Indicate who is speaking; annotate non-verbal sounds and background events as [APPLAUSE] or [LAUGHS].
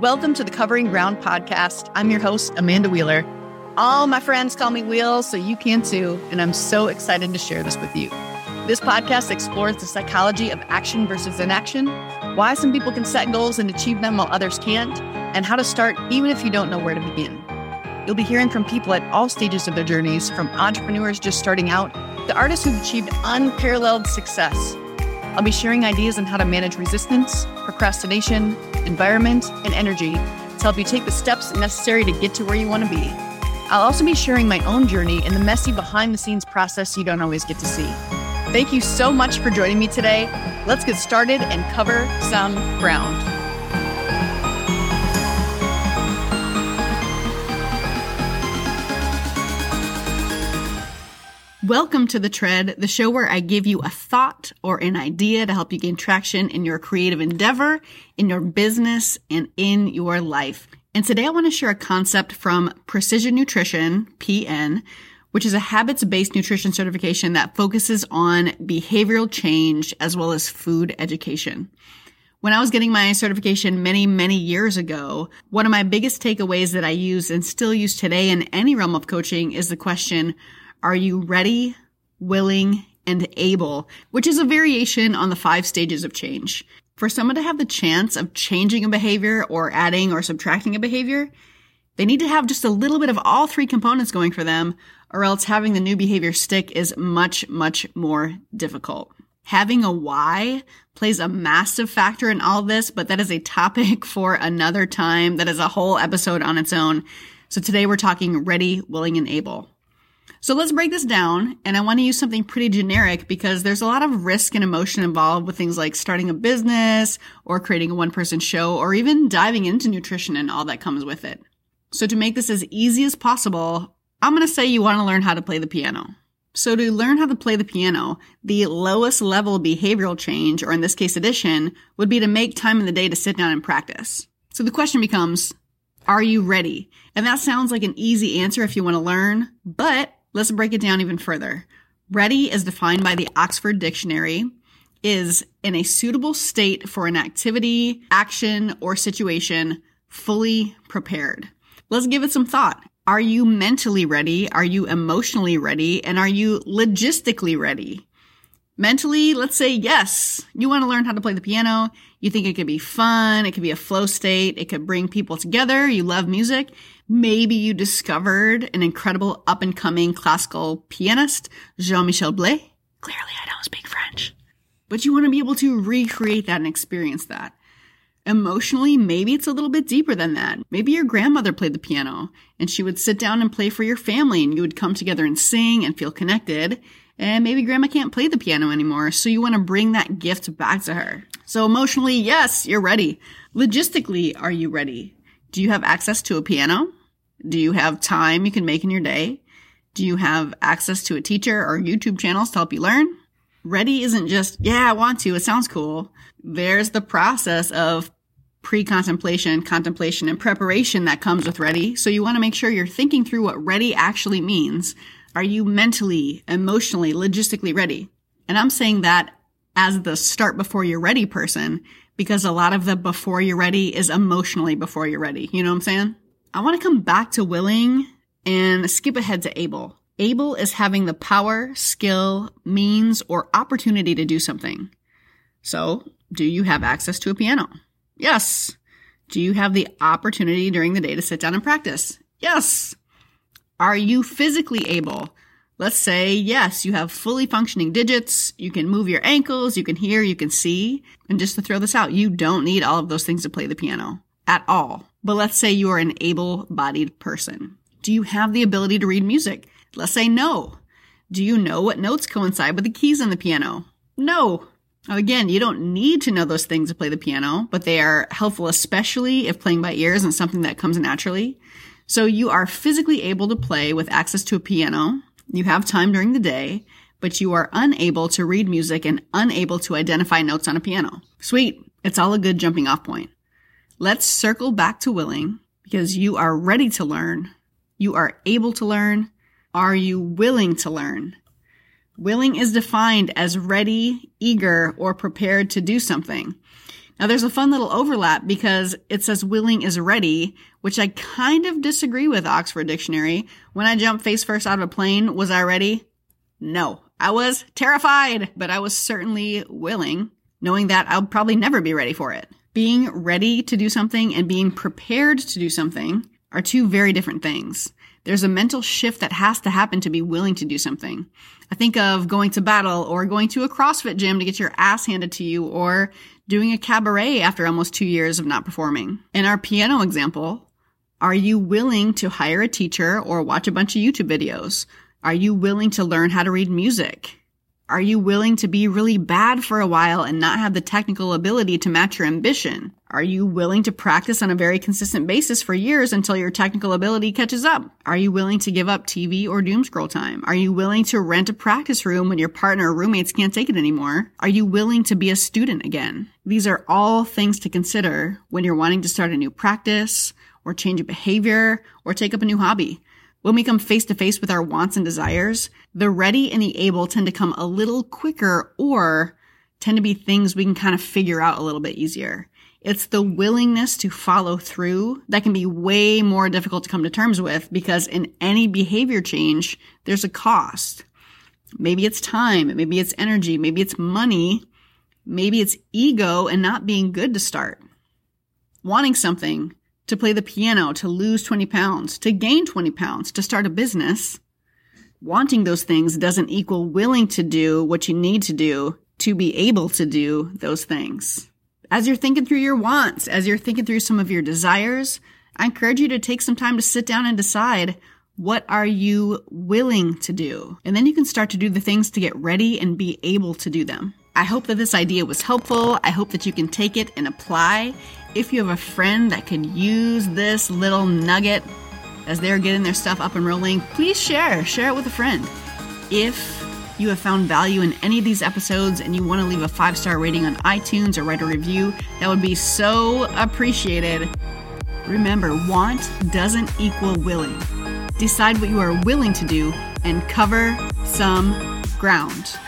Speaker 1: Welcome to the Covering Ground podcast. I'm your host, Amanda Wheeler. All my friends call me Wheels, so you can too, and I'm so excited to share this with you. This podcast explores the psychology of action versus inaction, why some people can set goals and achieve them while others can't, and how to start even if you don't know where to begin. You'll be hearing from people at all stages of their journeys, from entrepreneurs just starting out to artists who've achieved unparalleled success. I'll be sharing ideas on how to manage resistance, procrastination, environment, and energy to help you take the steps necessary to get to where you want to be. I'll also be sharing my own journey and the messy behind the scenes process you don't always get to see. Thank you so much for joining me today. Let's get started and cover some ground. Welcome to The Tread, the show where I give you a thought or an idea to help you gain traction in your creative endeavor, in your business, and in your life. And today I want to share a concept from Precision Nutrition, PN, which is a habits based nutrition certification that focuses on behavioral change as well as food education. When I was getting my certification many, many years ago, one of my biggest takeaways that I use and still use today in any realm of coaching is the question, are you ready, willing, and able? Which is a variation on the five stages of change. For someone to have the chance of changing a behavior or adding or subtracting a behavior, they need to have just a little bit of all three components going for them, or else having the new behavior stick is much, much more difficult. Having a why plays a massive factor in all this, but that is a topic [LAUGHS] for another time. That is a whole episode on its own. So today we're talking ready, willing, and able. So let's break this down. And I want to use something pretty generic because there's a lot of risk and emotion involved with things like starting a business or creating a one person show or even diving into nutrition and all that comes with it. So to make this as easy as possible, I'm going to say you want to learn how to play the piano. So to learn how to play the piano, the lowest level behavioral change, or in this case addition, would be to make time in the day to sit down and practice. So the question becomes, are you ready? And that sounds like an easy answer if you want to learn, but Let's break it down even further. Ready, is defined by the Oxford Dictionary, is in a suitable state for an activity, action, or situation, fully prepared. Let's give it some thought. Are you mentally ready? Are you emotionally ready? And are you logistically ready? Mentally, let's say yes. You want to learn how to play the piano. You think it could be fun. It could be a flow state. It could bring people together. You love music. Maybe you discovered an incredible up and coming classical pianist, Jean-Michel Blais. Clearly, I don't speak French. But you want to be able to recreate that and experience that. Emotionally, maybe it's a little bit deeper than that. Maybe your grandmother played the piano and she would sit down and play for your family and you would come together and sing and feel connected. And maybe grandma can't play the piano anymore, so you want to bring that gift back to her. So emotionally, yes, you're ready. Logistically, are you ready? Do you have access to a piano? Do you have time you can make in your day? Do you have access to a teacher or YouTube channels to help you learn? Ready isn't just, yeah, I want to. It sounds cool. There's the process of pre-contemplation, contemplation, and preparation that comes with ready. So you want to make sure you're thinking through what ready actually means. Are you mentally, emotionally, logistically ready? And I'm saying that as the start before you're ready person because a lot of the before you're ready is emotionally before you're ready. You know what I'm saying? I want to come back to willing and skip ahead to able. Able is having the power, skill, means, or opportunity to do something. So, do you have access to a piano? Yes. Do you have the opportunity during the day to sit down and practice? Yes. Are you physically able? Let's say, yes, you have fully functioning digits. You can move your ankles. You can hear, you can see. And just to throw this out, you don't need all of those things to play the piano at all. But let's say you are an able bodied person. Do you have the ability to read music? Let's say no. Do you know what notes coincide with the keys on the piano? No. Again, you don't need to know those things to play the piano, but they are helpful, especially if playing by ear isn't something that comes naturally. So you are physically able to play with access to a piano. You have time during the day, but you are unable to read music and unable to identify notes on a piano. Sweet. It's all a good jumping off point. Let's circle back to willing because you are ready to learn. You are able to learn. Are you willing to learn? Willing is defined as ready, eager, or prepared to do something. Now there's a fun little overlap because it says willing is ready, which I kind of disagree with Oxford Dictionary. When I jumped face first out of a plane, was I ready? No. I was terrified, but I was certainly willing, knowing that I'll probably never be ready for it. Being ready to do something and being prepared to do something are two very different things. There's a mental shift that has to happen to be willing to do something. I think of going to battle or going to a CrossFit gym to get your ass handed to you or doing a cabaret after almost two years of not performing. In our piano example, are you willing to hire a teacher or watch a bunch of YouTube videos? Are you willing to learn how to read music? Are you willing to be really bad for a while and not have the technical ability to match your ambition? Are you willing to practice on a very consistent basis for years until your technical ability catches up? Are you willing to give up TV or doom scroll time? Are you willing to rent a practice room when your partner or roommates can't take it anymore? Are you willing to be a student again? These are all things to consider when you're wanting to start a new practice or change a behavior or take up a new hobby. When we come face to face with our wants and desires, the ready and the able tend to come a little quicker or tend to be things we can kind of figure out a little bit easier. It's the willingness to follow through that can be way more difficult to come to terms with because in any behavior change, there's a cost. Maybe it's time, maybe it's energy, maybe it's money, maybe it's ego and not being good to start. Wanting something to play the piano, to lose 20 pounds, to gain 20 pounds, to start a business. Wanting those things doesn't equal willing to do what you need to do to be able to do those things. As you're thinking through your wants, as you're thinking through some of your desires, I encourage you to take some time to sit down and decide what are you willing to do? And then you can start to do the things to get ready and be able to do them. I hope that this idea was helpful. I hope that you can take it and apply. If you have a friend that could use this little nugget as they're getting their stuff up and rolling, please share. Share it with a friend. If you have found value in any of these episodes and you want to leave a five star rating on iTunes or write a review, that would be so appreciated. Remember, want doesn't equal willing. Decide what you are willing to do and cover some ground.